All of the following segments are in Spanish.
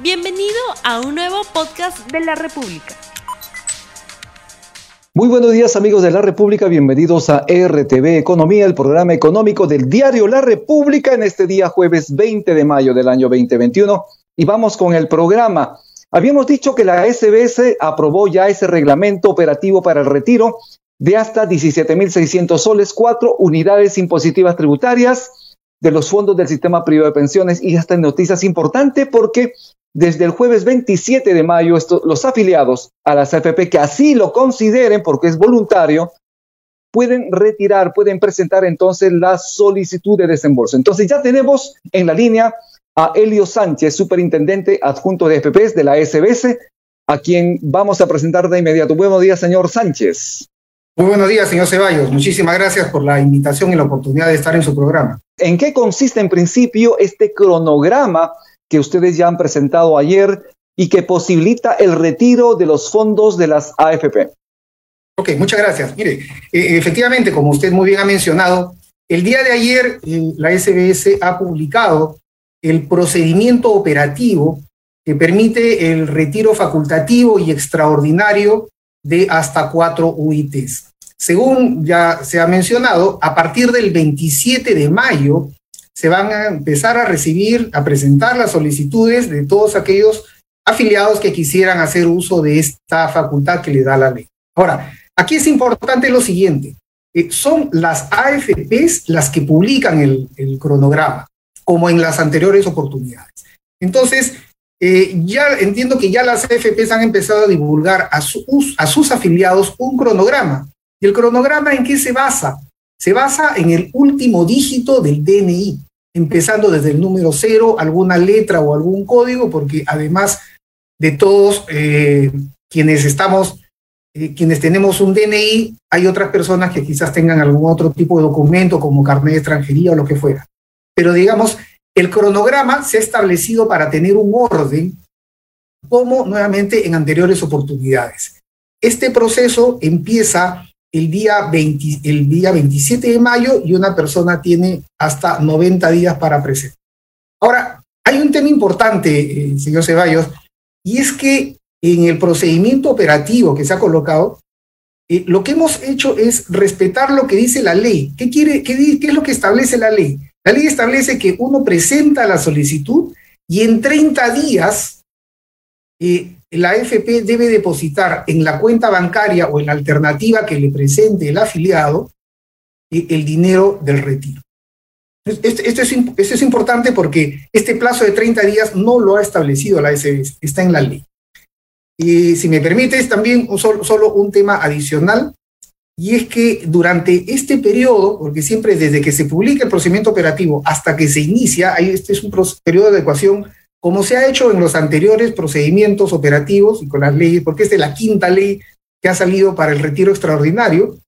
Bienvenido a un nuevo podcast de la República. Muy buenos días amigos de la República, bienvenidos a RTV Economía, el programa económico del diario La República en este día jueves 20 de mayo del año 2021 y vamos con el programa. Habíamos dicho que la SBS aprobó ya ese reglamento operativo para el retiro de hasta 17.600 soles, cuatro unidades impositivas tributarias de los fondos del sistema privado de pensiones y esta noticia es importante porque desde el jueves 27 de mayo, los afiliados a las AFP que así lo consideren, porque es voluntario, pueden retirar, pueden presentar entonces la solicitud de desembolso. Entonces ya tenemos en la línea a Elio Sánchez, superintendente adjunto de FPs de la SBS, a quien vamos a presentar de inmediato. Buenos días, señor Sánchez. Muy buenos días, señor Ceballos. Muchísimas gracias por la invitación y la oportunidad de estar en su programa. ¿En qué consiste en principio este cronograma que ustedes ya han presentado ayer y que posibilita el retiro de los fondos de las AFP. Ok, muchas gracias. Mire, eh, efectivamente, como usted muy bien ha mencionado, el día de ayer eh, la SBS ha publicado el procedimiento operativo que permite el retiro facultativo y extraordinario de hasta cuatro UITs. Según ya se ha mencionado, a partir del 27 de mayo se van a empezar a recibir, a presentar las solicitudes de todos aquellos afiliados que quisieran hacer uso de esta facultad que le da la ley. Ahora, aquí es importante lo siguiente. Eh, son las AFPs las que publican el, cronograma, como en las anteriores oportunidades. Entonces, eh, ya entiendo que ya las AFPs han empezado a divulgar a, a sus afiliados un cronograma. ¿Y el cronograma en qué se basa? Se basa en el último dígito del DNI empezando desde el número cero, alguna letra o algún código, porque además de todos eh, quienes estamos, eh, quienes tenemos un DNI, hay otras personas que quizás tengan algún otro tipo de documento como carnet de extranjería o lo que fuera. Pero digamos, el cronograma se ha establecido para tener un orden, como nuevamente en anteriores oportunidades. Este proceso empieza el día, el día 27 de mayo y una persona tiene hasta 90 días para presentar. Ahora, hay un tema importante, eh, señor Ceballos, y es que en el procedimiento operativo que se ha colocado, eh, lo que hemos hecho es respetar lo que dice la ley. ¿Qué, quiere, qué es lo que establece la ley? La ley establece que uno presenta la solicitud y en 30 días eh, la AFP debe depositar en la cuenta bancaria o en la alternativa que le presente el afiliado eh, el dinero del retiro. Esto, es, es, importante porque este plazo de 30 días no lo ha establecido la SBS, está en la ley. Y si me permites, también solo, un tema adicional, y es que durante este periodo, porque siempre desde que se publica el procedimiento operativo hasta que se inicia, este es un periodo de ecuación como se ha hecho en los anteriores procedimientos operativos y con las leyes, porque es de la quinta ley que ha salido para el retiro extraordinario.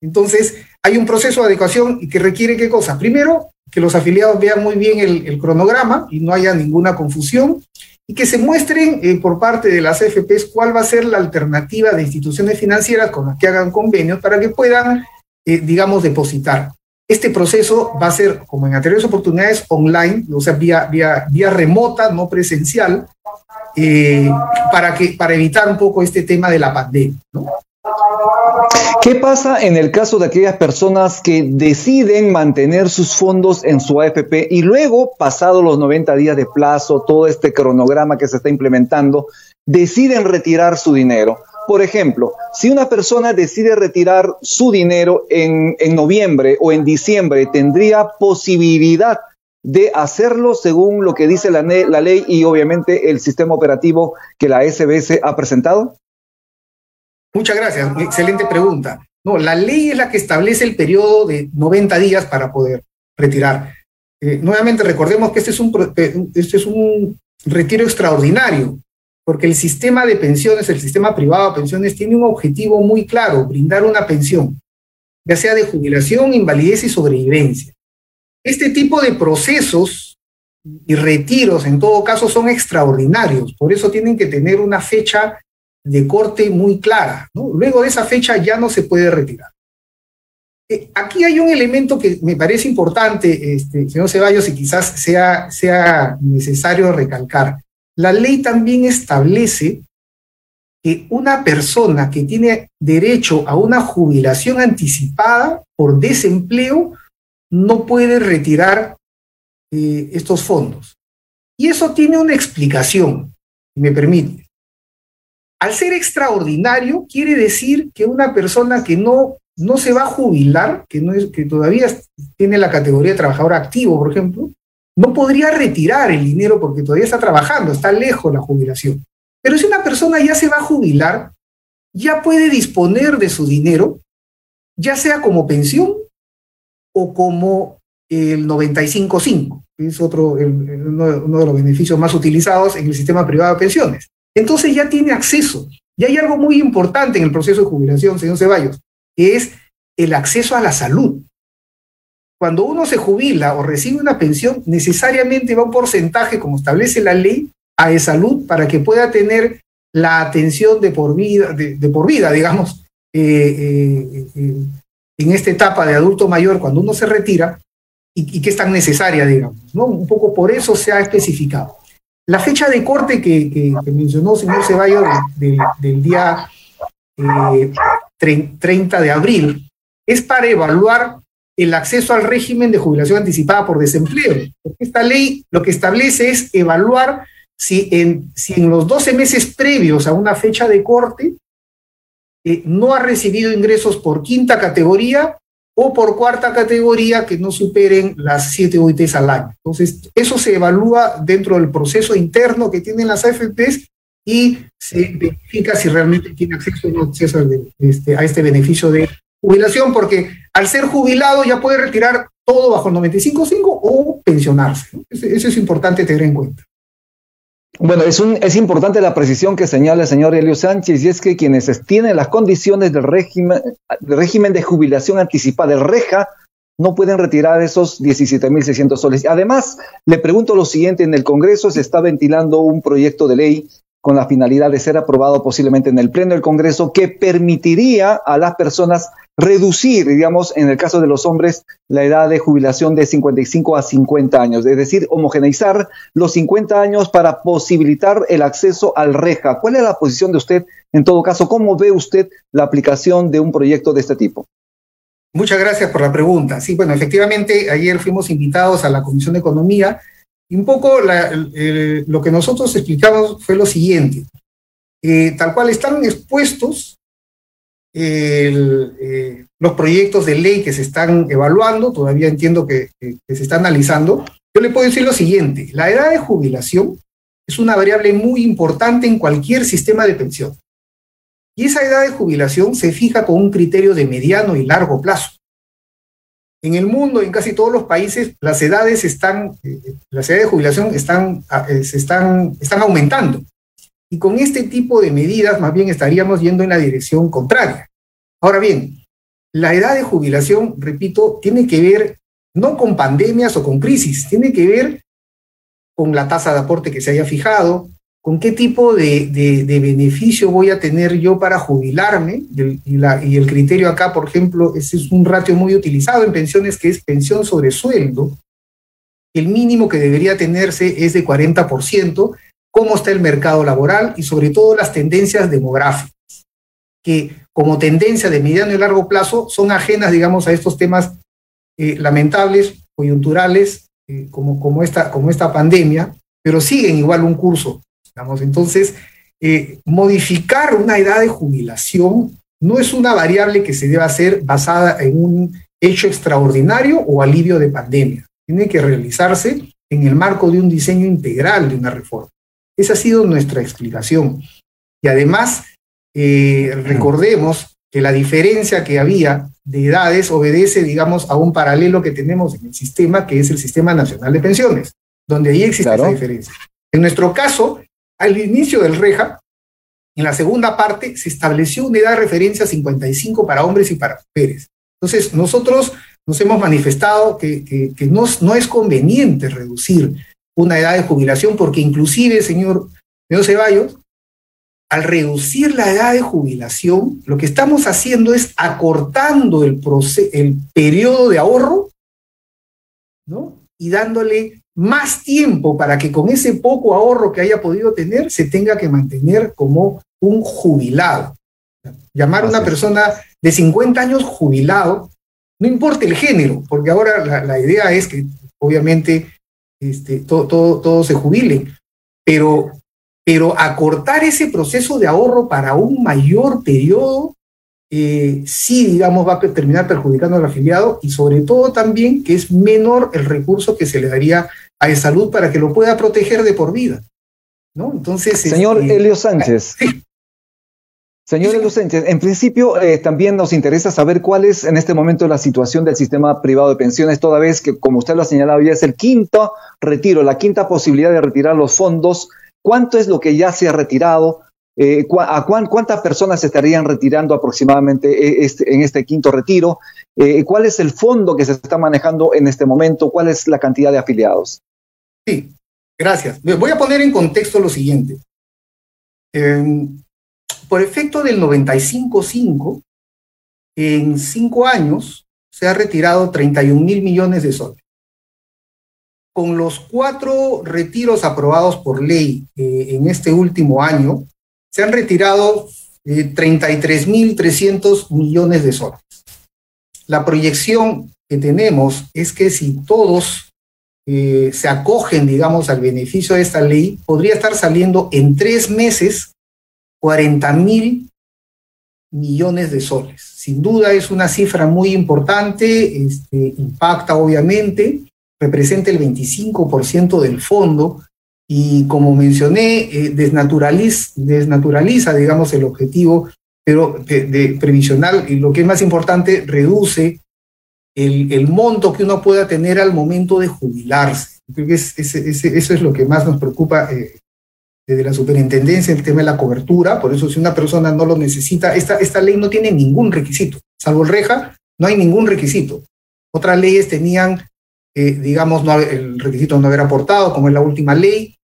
Entonces, hay un proceso de adecuación y que requiere qué cosa? Primero, que los afiliados vean muy bien el, cronograma y no haya ninguna confusión y que se muestren eh, por parte de las FPs cuál va a ser la alternativa de instituciones financieras con las que hagan convenios para que puedan, eh, digamos, depositar. Este proceso va a ser, como en anteriores oportunidades, online, o sea, vía, vía, vía remota, no presencial, eh, para, que, para evitar un poco este tema de la pandemia. ¿Qué pasa en el caso de aquellas personas que deciden mantener sus fondos en su AFP y luego, pasados los 90 días de plazo, todo este cronograma que se está implementando, deciden retirar su dinero? Por ejemplo, si una persona decide retirar su dinero en, noviembre o en diciembre, ¿tendría posibilidad de hacerlo según lo que dice la, la ley y obviamente el sistema operativo que la SBS ha presentado? Muchas gracias, excelente pregunta. No, la ley es la que establece el periodo de 90 días para poder retirar. Eh, nuevamente recordemos que este es un, eh, este es un retiro extraordinario porque el sistema de pensiones, el sistema privado de pensiones, tiene un objetivo muy claro, brindar una pensión, ya sea de jubilación, invalidez y sobrevivencia. Este tipo de procesos y retiros, en todo caso, son extraordinarios, por eso tienen que tener una fecha de corte muy clara. Luego de esa fecha ya no se puede retirar. Eh, aquí hay un elemento que me parece importante, este, señor Ceballos, y quizás sea, sea necesario recalcar. la ley también establece que una persona que tiene derecho a una jubilación anticipada por desempleo no puede retirar eh, estos fondos. Y eso tiene una explicación, si me permite. Al ser extraordinario, quiere decir que una persona que no, no se va a jubilar, que, no es, que todavía tiene la categoría de trabajador activo, por ejemplo, no podría retirar el dinero porque todavía está trabajando, está lejos la jubilación. Pero si una persona ya se va a jubilar, ya puede disponer de su dinero, ya sea como pensión o como el 95.5, que es otro, uno de los beneficios más utilizados en el sistema privado de pensiones. Entonces ya tiene acceso. Y hay algo muy importante en el proceso de jubilación, señor Ceballos, que es el acceso a la salud cuando uno se jubila o recibe una pensión, necesariamente va un porcentaje, como establece la ley, a de salud para que pueda tener la atención de por vida, de, por vida digamos, eh, eh, eh, en esta etapa de adulto mayor, cuando uno se retira, y, que es tan necesaria, digamos. ¿no? Un poco por eso se ha especificado. La fecha de corte que, mencionó el señor Ceballos del día 30 de abril es para evaluar el acceso al régimen de jubilación anticipada por desempleo. esta ley lo que establece es evaluar si en, si en los 12 meses previos a una fecha de corte eh, no ha recibido ingresos por quinta categoría o por cuarta categoría que no superen las 7 OITs al año. Entonces, eso se evalúa dentro del proceso interno que tienen las AFPs y se verifica si realmente tiene acceso o no acceso este, a este beneficio de jubilación, porque al ser jubilado ya puede retirar todo bajo el 95.5 o pensionarse. Eso es importante tener en cuenta. Bueno, es, un, es importante la precisión que señala el señor Elio Sánchez, y es que quienes tienen las condiciones del régimen, del régimen de jubilación anticipada, el REJA, no pueden retirar esos 17.600 soles. Además, le pregunto lo siguiente, en el Congreso se está ventilando un proyecto de ley con la finalidad de ser aprobado posiblemente en el Pleno del Congreso que permitiría a las personas reducir, digamos, en el caso de los hombres, la edad de jubilación de 55 a 50 años, es decir, homogeneizar los 50 años para posibilitar el acceso al REJA. ¿Cuál es la posición de usted en todo caso? ¿Cómo ve usted la aplicación de un proyecto de este tipo? Muchas gracias por la pregunta. Sí, bueno, efectivamente, ayer fuimos invitados a la Comisión de Economía y un poco lo que nosotros explicamos fue lo siguiente. Eh, tal cual están expuestos eh, los proyectos de ley que se están evaluando, todavía entiendo que, se está analizando, yo le puedo decir lo siguiente, la edad de jubilación es una variable muy importante en cualquier sistema de pensión. Y esa edad de jubilación se fija con un criterio de mediano y largo plazo. En el mundo, en casi todos los países, las edades están, eh, las edades de jubilación están, eh, están, están aumentando. Y con este tipo de medidas, más bien estaríamos yendo en la dirección contraria. Ahora bien, la edad de jubilación, repito, tiene que ver no con pandemias o con crisis, tiene que ver con la tasa de aporte que se haya fijado, con qué tipo de, beneficio voy a tener yo para jubilarme. Y, el criterio acá, por ejemplo, es un ratio muy utilizado en pensiones, que es pensión sobre sueldo. El mínimo que debería tenerse es de 40%, cómo está el mercado laboral y sobre todo las tendencias demográficas, que como tendencia de mediano y largo plazo son ajenas, digamos, a estos temas eh, lamentables, coyunturales, eh, como, como, esta, como esta pandemia, pero siguen igual un curso. Entonces, eh, modificar una edad de jubilación no es una variable que se deba hacer basada en un hecho extraordinario o alivio de pandemia. Tiene que realizarse en el marco de un diseño integral de una reforma. Esa ha sido nuestra explicación. Y además, eh, recordemos que la diferencia que había de edades obedece, digamos, a un paralelo que tenemos en el sistema, que es el Sistema Nacional de Pensiones, donde ahí existe esa diferencia. En nuestro caso, al inicio del REJA, en la segunda parte, se estableció una edad de referencia 55 para hombres y para mujeres. Entonces, nosotros nos hemos manifestado que, no, no, es conveniente reducir una edad de jubilación, porque inclusive, señor, señor Ceballos, al reducir la edad de jubilación, lo que estamos haciendo es acortando el, el periodo de ahorro, ¿no? Y dándole más tiempo para que con ese poco ahorro que haya podido tener se tenga que mantener como un jubilado. Llamar a una persona de 50 años jubilado, no importa el género, porque ahora la, idea es que obviamente este, todo, todo, se jubile, pero, pero acortar ese proceso de ahorro para un mayor periodo eh, sí, digamos, va a terminar perjudicando al afiliado y sobre todo también que es menor el recurso que se le daría a salud para que lo pueda proteger de por vida. ¿no? Entonces, Señor este, Helio Sánchez. Señor Helio Sánchez, en principio eh, también nos interesa saber cuál es en este momento la situación del sistema privado de pensiones, toda vez que, como usted lo ha señalado, ya es el quinto retiro, la quinta posibilidad de retirar los fondos. ¿Cuánto es lo que ya se ha retirado? Eh, ¿A cuántas personas se estarían retirando aproximadamente eh, este, en este quinto retiro? Eh, ¿Cuál es el fondo que se está manejando en este momento? ¿Cuál es la cantidad de afiliados? Sí, gracias. Voy a poner en contexto lo siguiente. Por efecto del 95.5, en cinco años se ha retirado 31 mil millones de soles. Con los cuatro retiros aprobados por ley en este último año, se han retirado eh, 33.300 millones de soles. La proyección que tenemos es que si todos eh, se acogen, digamos, al beneficio de esta ley, podría estar saliendo en tres meses 40 mil millones de soles. Sin duda es una cifra muy importante, este, impacta obviamente, representa el 25% del fondo y como mencioné, eh, desnaturaliza, desnaturaliza, digamos, el objetivo pero de, previsional y lo que es más importante, reduce el, el, monto que uno pueda tener al momento de jubilarse. Creo que es, eso es lo que más nos preocupa eh, desde la superintendencia, el tema de la cobertura. Por eso, si una persona no lo necesita, esta, esta ley no tiene ningún requisito, salvo el REJA, no hay ningún requisito. Otras leyes tenían, eh, digamos, no, el requisito de no haber aportado, como es la última ley,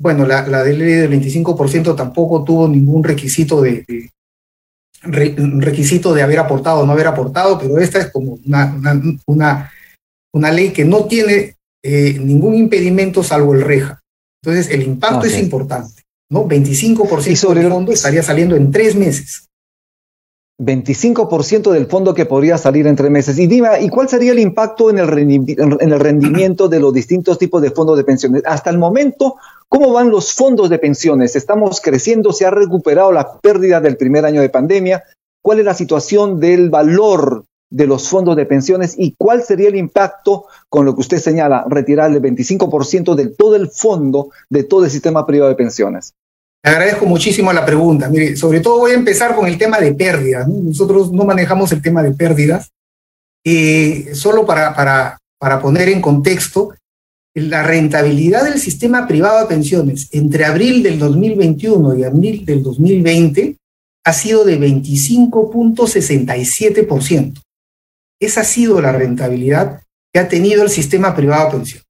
bueno, la, la ley del 25% tampoco tuvo ningún requisito de, requisito de haber aportado o no haber aportado, pero esta es como una, una, una, ley que no tiene eh, ningún impedimento salvo el reja. Entonces, el impacto es importante, ¿no? 25% sobre del fondo estaría saliendo en tres meses. 25% del fondo que podría salir en tres meses. Y dime, ¿y cuál sería el impacto en el, en el rendimiento de los distintos tipos de fondos de pensiones? Hasta el momento, ¿cómo van los fondos de pensiones? ¿Estamos creciendo? ¿Se ha recuperado la pérdida del primer año de pandemia? ¿Cuál es la situación del valor de los fondos de pensiones y cuál sería el impacto con lo que usted señala, retirar el 25% de todo el fondo de todo el sistema privado de pensiones? Le agradezco muchísimo la pregunta. Mire, sobre todo voy a empezar con el tema de pérdidas. Nosotros no manejamos el tema de pérdidas. Eh, solo para, para, para poner en contexto, la rentabilidad del sistema privado de pensiones entre abril del 2021 y abril del 2020 ha sido de 25.67%. Esa ha sido la rentabilidad que ha tenido el sistema privado de pensiones.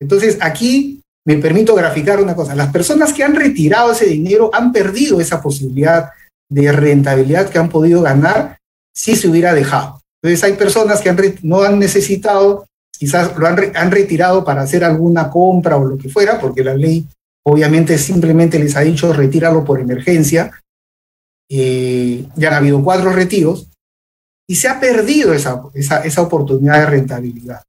Entonces, aquí me permito graficar una cosa. Las personas que han retirado ese dinero han perdido esa posibilidad de rentabilidad que han podido ganar si se hubiera dejado. Entonces hay personas que no han necesitado, quizás lo han, retirado para hacer alguna compra o lo que fuera, porque la ley obviamente simplemente les ha dicho retíralo por emergencia. Eh, ya han habido cuatro retiros y se ha perdido esa, esa oportunidad de rentabilidad.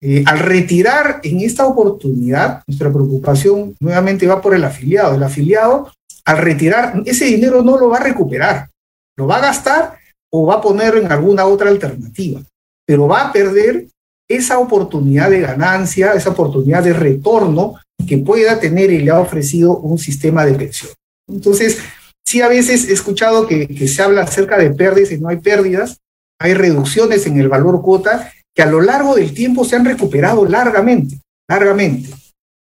Eh, al retirar en esta oportunidad, nuestra preocupación nuevamente va por el afiliado. El afiliado, al retirar, ese dinero no lo va a recuperar, lo va a gastar o va a poner en alguna otra alternativa, pero va a perder esa oportunidad de ganancia, esa oportunidad de retorno que pueda tener y le ha ofrecido un sistema de pensión. Entonces, sí a veces he escuchado que, que se habla acerca de pérdidas y no hay pérdidas, hay reducciones en el valor cuota que a lo largo del tiempo se han recuperado largamente, largamente.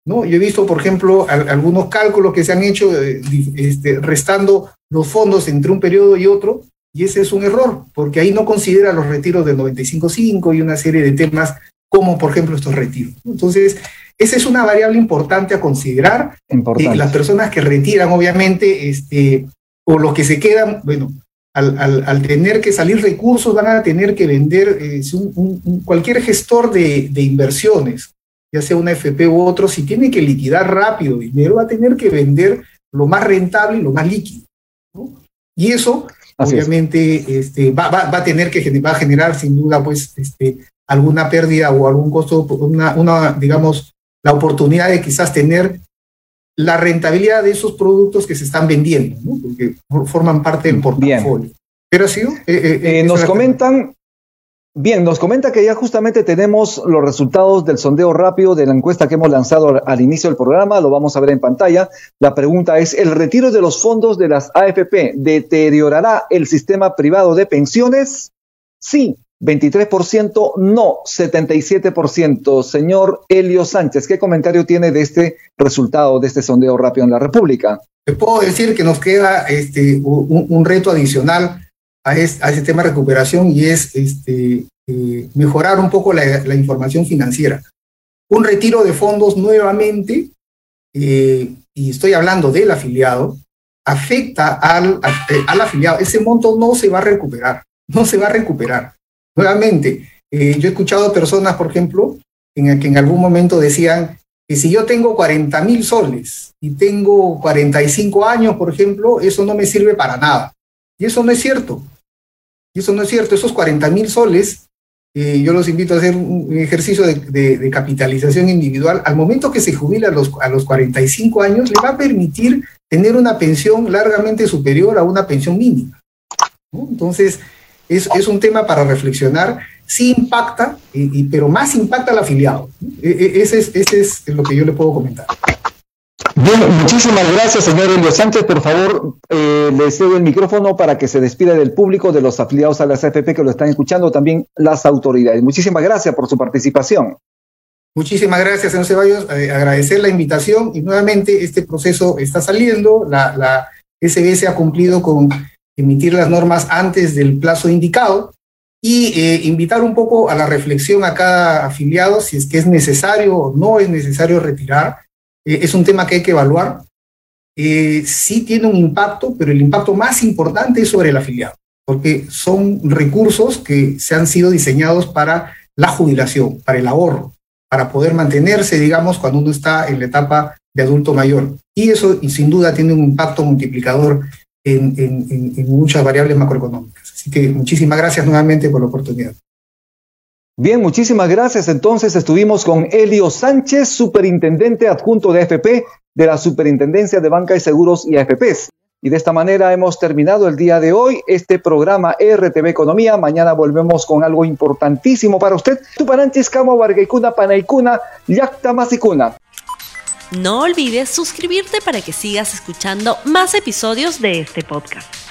¿no? Yo he visto, por ejemplo, algunos cálculos que se han hecho eh, este, restando los fondos entre un periodo y otro, y ese es un error, porque ahí no considera los retiros del 95.5 y una serie de temas como, por ejemplo, estos retiros. Entonces, esa es una variable importante a considerar. Importante. las personas que retiran, obviamente, este, o los que se quedan, bueno, al, tener que salir recursos, van a tener que vender eh, cualquier gestor de, inversiones ya sea una FP u otro, si tiene que liquidar rápido dinero, va a tener que vender lo más rentable y lo más líquido. Y eso, obviamente, este, va, a tener que va a generar sin duda, pues, este, alguna pérdida o algún costo, una, una, digamos, la oportunidad de quizás tener la rentabilidad de esos productos que se están vendiendo, ¿no? porque forman parte del portafolio. Pero sí, eh, eh, eh, nos comentan, bien, nos comenta que ya justamente tenemos los resultados del sondeo rápido de la encuesta que hemos lanzado al inicio del programa, lo vamos a ver en pantalla. La pregunta es, ¿el retiro de los fondos de las AFP deteriorará el sistema privado de pensiones? Sí, 23%, no, 77%. Señor Elio Sánchez, ¿qué comentario tiene de este resultado, de este sondeo rápido en la República? Te puedo decir que nos queda este, un, reto adicional a, ese tema de recuperación y es este, eh, mejorar un poco la, información financiera. Un retiro de fondos nuevamente, eh, y estoy hablando del afiliado, afecta al, al afiliado. Ese monto no se va a recuperar, no se va a recuperar. Nuevamente, eh, yo he escuchado personas, por ejemplo, en que en algún momento decían que si yo tengo 40 mil soles y tengo 45 años, por ejemplo, eso no me sirve para nada. Y eso no es cierto. Y eso no es cierto. Esos 40 mil soles, eh, yo los invito a hacer un ejercicio de, capitalización individual. Al momento que se jubila a los, a los 45 años, le va a permitir tener una pensión largamente superior a una pensión mínima. Entonces, es, un tema para reflexionar. Sí impacta, y, pero más impacta al afiliado. E, e, ese es, ese es lo que yo le puedo comentar. Bien, muchísimas gracias, señor Elio Sánchez. Por favor, eh, le cedo el micrófono para que se despida del público, de los afiliados a la CFP que lo están escuchando, también las autoridades. Muchísimas gracias por su participación. Muchísimas gracias, señor Ceballos. Eh, agradecer la invitación y nuevamente este proceso está saliendo. La, la SBS ha cumplido con emitir las normas antes del plazo indicado y eh, invitar un poco a la reflexión a cada afiliado si es que es necesario o no es necesario retirar. Eh, es un tema que hay que evaluar. Eh, sí tiene un impacto, pero el impacto más importante es sobre el afiliado, porque son recursos que se han sido diseñados para la jubilación, para el ahorro, para poder mantenerse, digamos, cuando uno está en la etapa de adulto mayor. Y eso, y sin duda, tiene un impacto multiplicador en, muchas variables macroeconómicas. Así que muchísimas gracias nuevamente por la oportunidad. Bien, muchísimas gracias. Entonces estuvimos con Elio Sánchez, superintendente adjunto de AFP de la Superintendencia de Banca y Seguros y AFPs. Y de esta manera hemos terminado el día de hoy este programa RTV Economía. Mañana volvemos con algo importantísimo para usted. Tuparanchis, Camo, Vargaicuna, Panaicuna, Yacta, Masicuna. No olvides suscribirte para que sigas escuchando más episodios de este podcast.